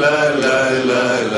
la la la la.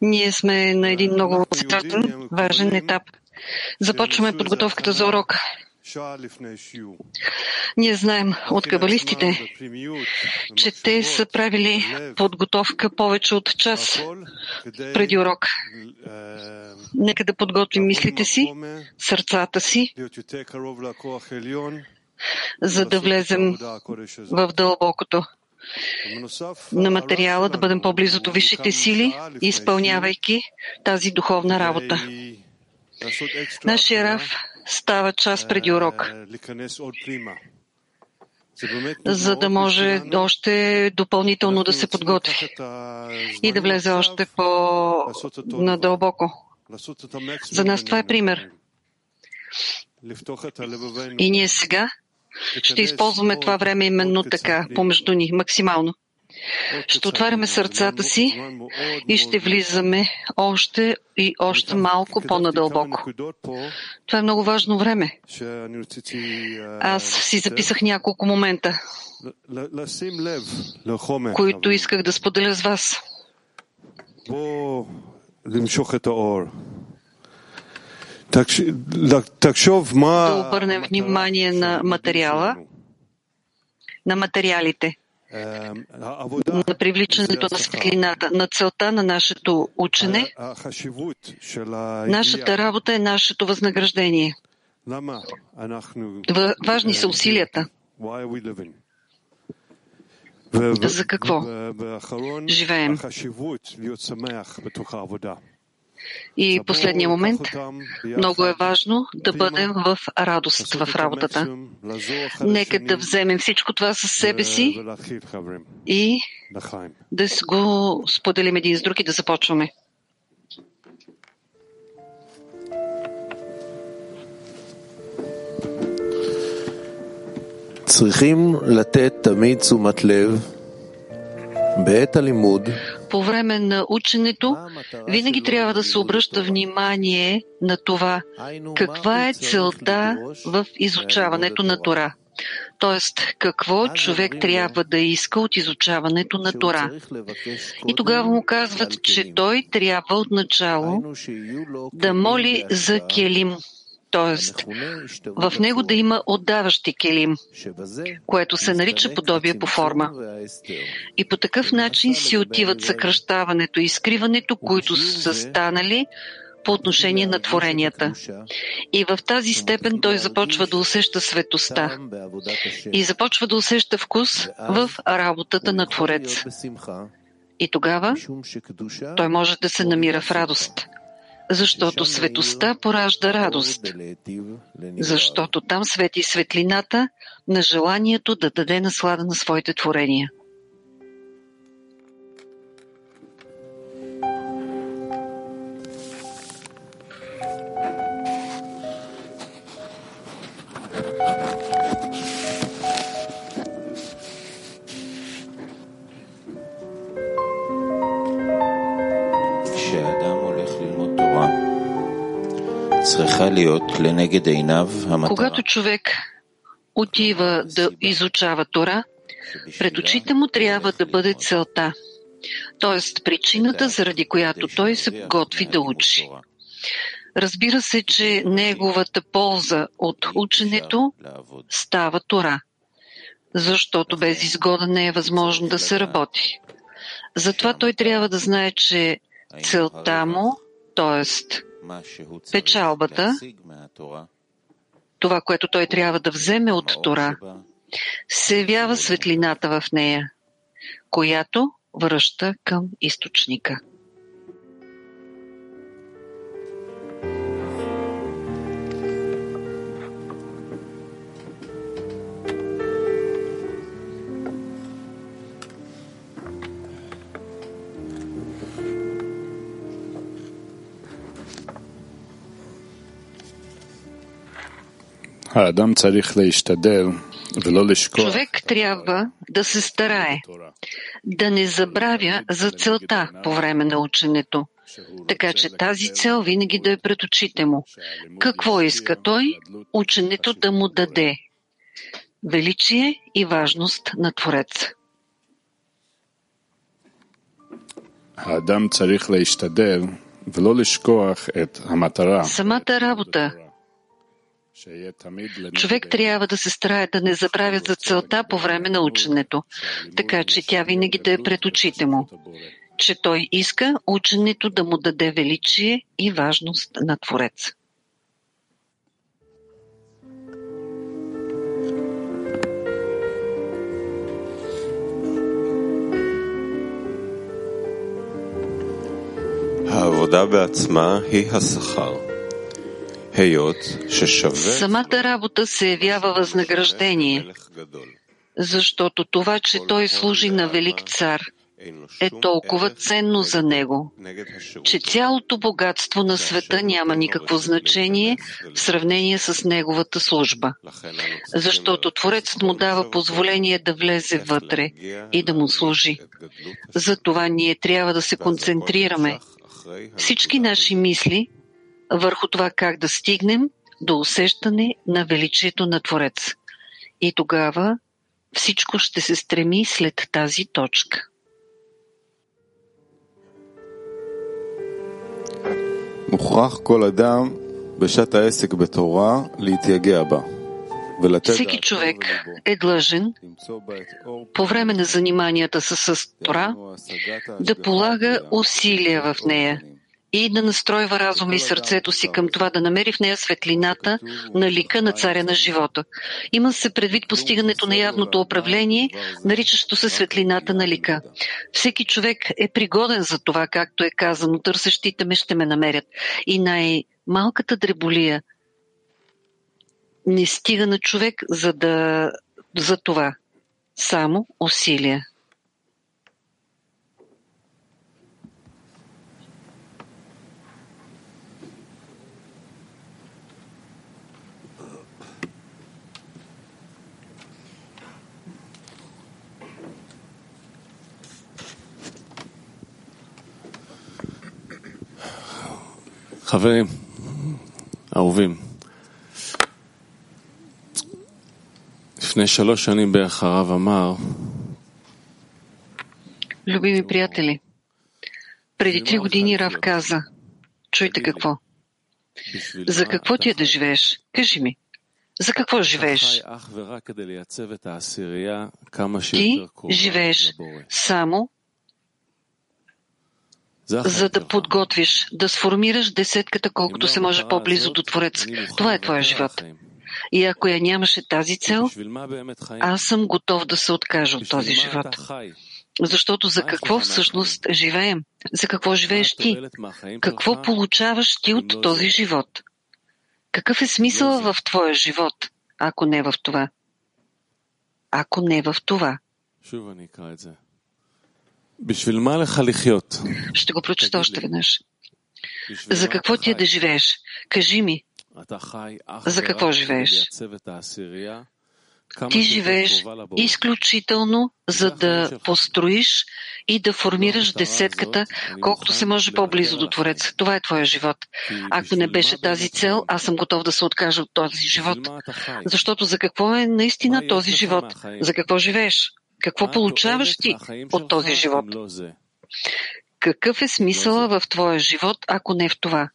Ние сме на един много страшен, важен етап. Започваме подготовката за урок. Ние знаем от кабалистите, че те са правили подготовка повече от час преди урок. Нека да подготвим мислите си, сърцата си, за да влезем в дълбокото на материала, да бъдем по-близо до висшите сили, изпълнявайки тази духовна работа. Нашия Рав става час преди урок, за да може още допълнително да се подготви и да влезе още по-надълбоко. За нас това е пример. И ние сега ще използваме това време именно така, помежду ни, максимално. Ще отваряме сърцата си и ще влизаме още и още малко по-надълбоко. Това е много важно време. Аз си записах няколко момента, които исках да споделя с вас. Да обърнем внимание на материала, на материалите, на привличането на светлината, на целта на нашето учене. Нашата работа е нашето възнаграждение. Важни са усилията. За какво живеем? И последния момент, много е важно да бъдем в радост в работата. Нека да вземем всичко това със себе си и да го споделим един с друг и да започваме. צריכים לתת תמיד תשומת לב בעת הלימוד по време на ученето винаги трябва да се обръща внимание на това, каква е целта в изучаването на Тора. Тоест, какво човек трябва да иска от изучаването на Тора. И тогава му казват, че той трябва отначало да моли за келим, т.е. в него да има отдаващи келим, което се нарича подобие по форма. И по такъв начин си отиват съкръщаването и скриването, които са станали по отношение на творенията. И в тази степен той започва да усеща светоста и започва да усеща вкус в работата на Творец. И тогава той може да се намира в радост защото светостта поражда радост, защото там свети светлината на желанието да даде наслада на своите творения. Когато човек отива да изучава Тора, пред очите му трябва да бъде целта, т.е. причината, заради която той се готви да учи. Разбира се, че неговата полза от ученето става Тора, защото без изгода не е възможно да се работи. Затова той трябва да знае, че целта му, т.е. печалбата, това, което той трябва да вземе от Тора, се явява светлината в нея, която връща към източника. Човек трябва да се старае, да не забравя за целта по време на ученето, така че тази цел винаги да е пред очите му. Какво иска той? Ученето да му даде величие и важност на Твореца. Самата работа Човек трябва да се старае да не забравя за целта по време на ученето, така че тя винаги да е пред очите му, че той иска ученето да му даде величие и важност на Твореца. העבודה בעצמה היא השכר. Самата работа се явява възнаграждение, защото това, че той служи на велик цар, е толкова ценно за него, че цялото богатство на света няма никакво значение в сравнение с неговата служба. Защото Творецът му дава позволение да влезе вътре и да му служи. Затова ние трябва да се концентрираме. Всички наши мисли – върху това как да стигнем до усещане на величието на Творец. И тогава всичко ще се стреми след тази точка. Всеки човек е длъжен по време на заниманията с Тора да полага усилия в нея и да настройва разума и сърцето си към това да намери в нея светлината на лика на царя на живота. Има се предвид постигането на явното управление, наричащо се светлината на лика. Всеки човек е пригоден за това, както е казано, търсещите ме ще ме намерят. И най-малката дреболия не стига на човек за да за това. Само усилия. חברים, אהובים, לפני שלוש שנים בערך הרב אמר Любими приятели, преди три години Рав каза, чуйте какво. За какво ти е да живееш? Кажи ми. За какво живееш? Ти живееш само за да подготвиш, да сформираш десетката колкото се може по-близо до Творец. Това е твоя живот. И ако я нямаше тази цел, аз съм готов да се откажа от този живот. Защото за какво всъщност живеем? За какво живееш ти? Какво получаваш ти от този живот? Какъв е смисъл в твоя живот, ако не в това? Ако не в това. Ще го прочета още веднъж. За какво ти е да живееш? Кажи ми. За какво живееш? Ти живееш изключително, за да построиш и да формираш десетката, колкото се може по-близо до Твореца. Това е твоя живот. Ако не беше тази цел, аз съм готов да се откажа от този живот. Защото за какво е наистина този живот? За какво живееш? Какво получаваш ти от този живот? Какъв е смисъла в твоя живот, ако не е в това?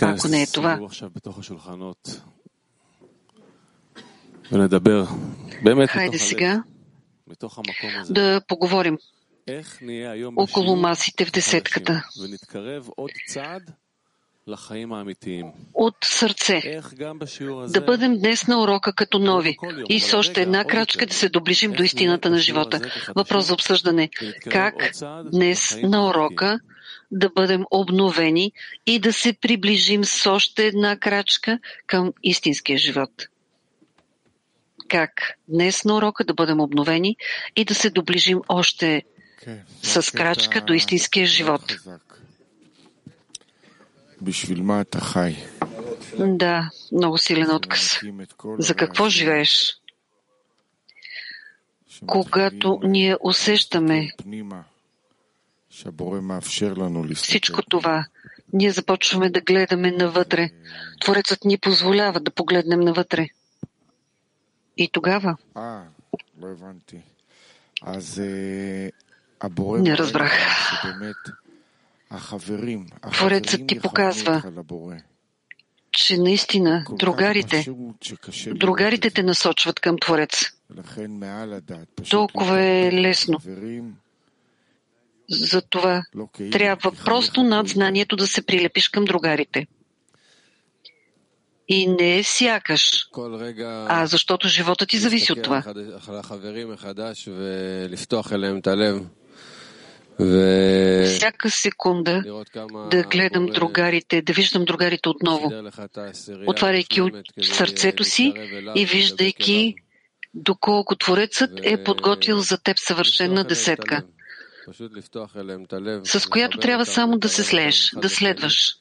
Ако не е това. Хайде сега да поговорим около масите в десетката. От сърце. Да бъдем днес на урока като нови и с още една крачка да се доближим до истината на живота. Въпрос за обсъждане. Как днес на урока да бъдем обновени и да се приближим с още една крачка към истинския живот. Как днес на урока да бъдем обновени и да се доближим още с крачка до истинския живот. Да, много силен отказ. За какво живееш? Когато ние усещаме всичко това, ние започваме да гледаме навътре. Творецът ни позволява да погледнем навътре. И тогава. Не разбрах. Творецът ти показва, че наистина другарите, другарите те насочват към Творец. Толкова е лесно. Затова трябва просто над знанието да се прилепиш към другарите. И не е сякаш, а защото живота ти зависи от това. Всяка секунда да гледам другарите, да виждам другарите отново, отваряйки от сърцето си и виждайки доколко Творецът е подготвил за теб съвършена десетка, с която трябва само да се слееш, да следваш.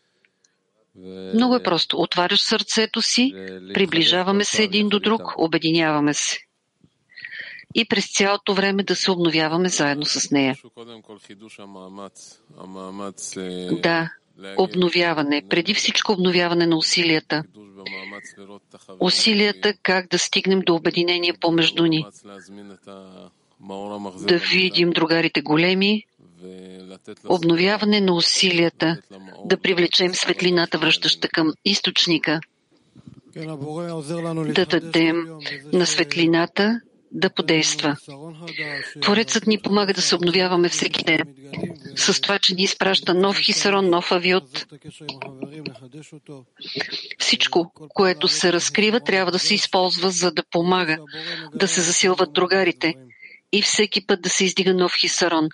Много е просто. Отваряш сърцето си, приближаваме се един до друг, обединяваме се. И през цялото време да се обновяваме заедно с нея. Да, обновяване. Преди всичко обновяване на усилията. Усилията как да стигнем до обединение помежду ни. Да видим другарите големи, обновяване на усилията, да привлечем светлината, връщаща към източника, да дадем на светлината да подейства. Творецът ни помага да се обновяваме всеки ден. С това, че ни изпраща нов хисарон, нов авиот. Всичко, което се разкрива, трябва да се използва, за да помага да се засилват другарите и всеки път да се издига нов хисарон,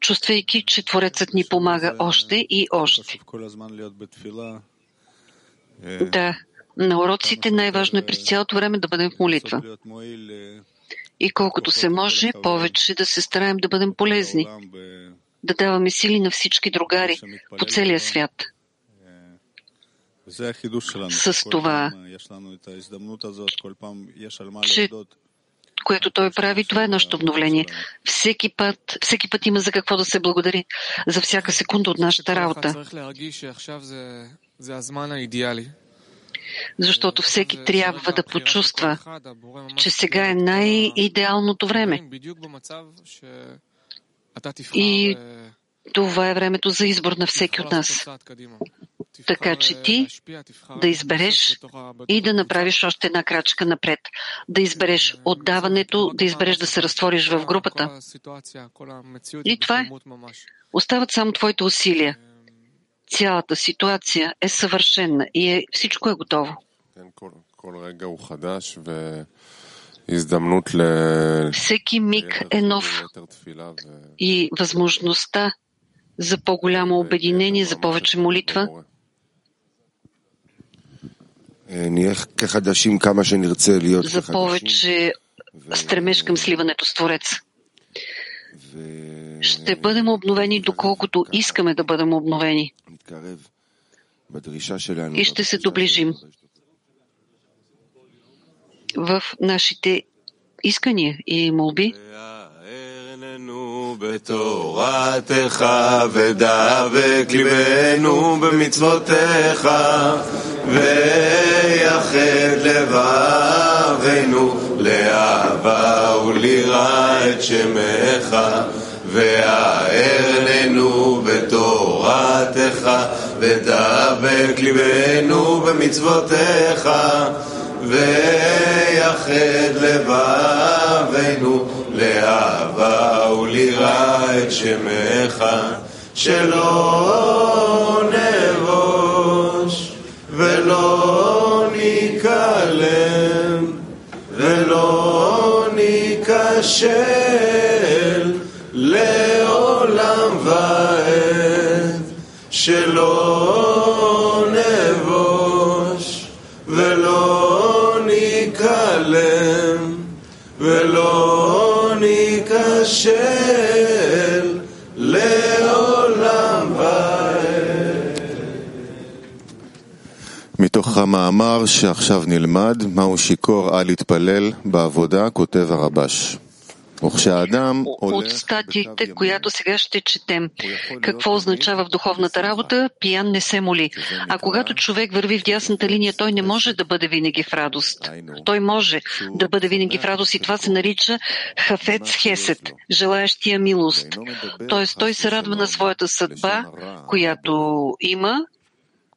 чувствайки, че Творецът ни помага още и още. Да, на уроците най-важно е през цялото време да бъдем в молитва. И колкото се може, повече да се стараем да бъдем полезни, да даваме сили на всички другари по целия свят. С това, че което той прави, това е нашето обновление. Всеки път, всеки път има за какво да се благодари за всяка секунда от нашата работа. Защото всеки трябва да почувства, че сега е най-идеалното време. И това е времето за избор на всеки от нас. Така че ти да избереш и да направиш още една крачка напред. Да избереш отдаването, да избереш да се разтвориш в групата. И това е. Остават само твоите усилия. Цялата ситуация е съвършена и е, всичко е готово. Всеки миг е нов и възможността за по-голямо обединение, за повече молитва. За повече стремеж към сливането с Творец. Ще бъдем обновени доколкото искаме да бъдем обновени. И ще се доближим. в нашите искания и молби. בתורתך ודבק ליבנו במצוותיך ויחד לבבינו לאהבה וליראה את שמך והארננו בתורתך ודבק ליבנו במצוותיך ויחד לבבינו לאהבה וליראה את שמך שלא נבוש ולא ניכלם ולא ניכשל שלא נבוש ולא ניכלם ולא ניכשל לעולם ועד. מתוך המאמר שעכשיו נלמד, מהו שיכור אל יתפלל בעבודה, כותב הרבש. От статията, която сега ще четем. Какво означава в духовната работа? Пиян не се моли. А когато човек върви в дясната линия, той не може да бъде винаги в радост. Той може да бъде винаги в радост и това се нарича хафец хесет, желаящия милост. Тоест той се радва на своята съдба, която има,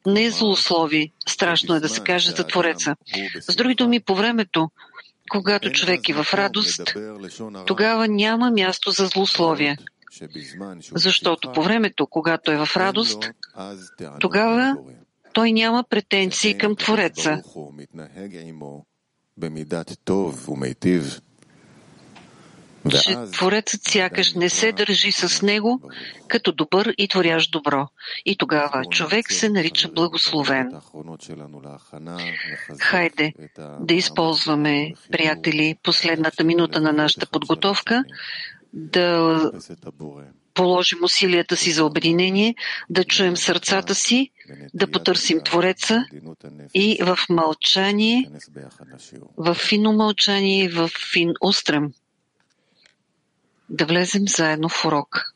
не е злослови. Страшно е да се каже за Твореца. С други думи, по времето, когато човек е в радост, тогава няма място за злословие. Защото по времето, когато е в радост, тогава той няма претенции към Твореца че Творецът сякаш не се държи с него като добър и творящ добро. И тогава човек се нарича благословен. Хайде да използваме, приятели, последната минута на нашата подготовка, да положим усилията си за обединение, да чуем сърцата си, да потърсим Твореца и в мълчание, в фино мълчание, в фин устрем да влезем заедно в урок.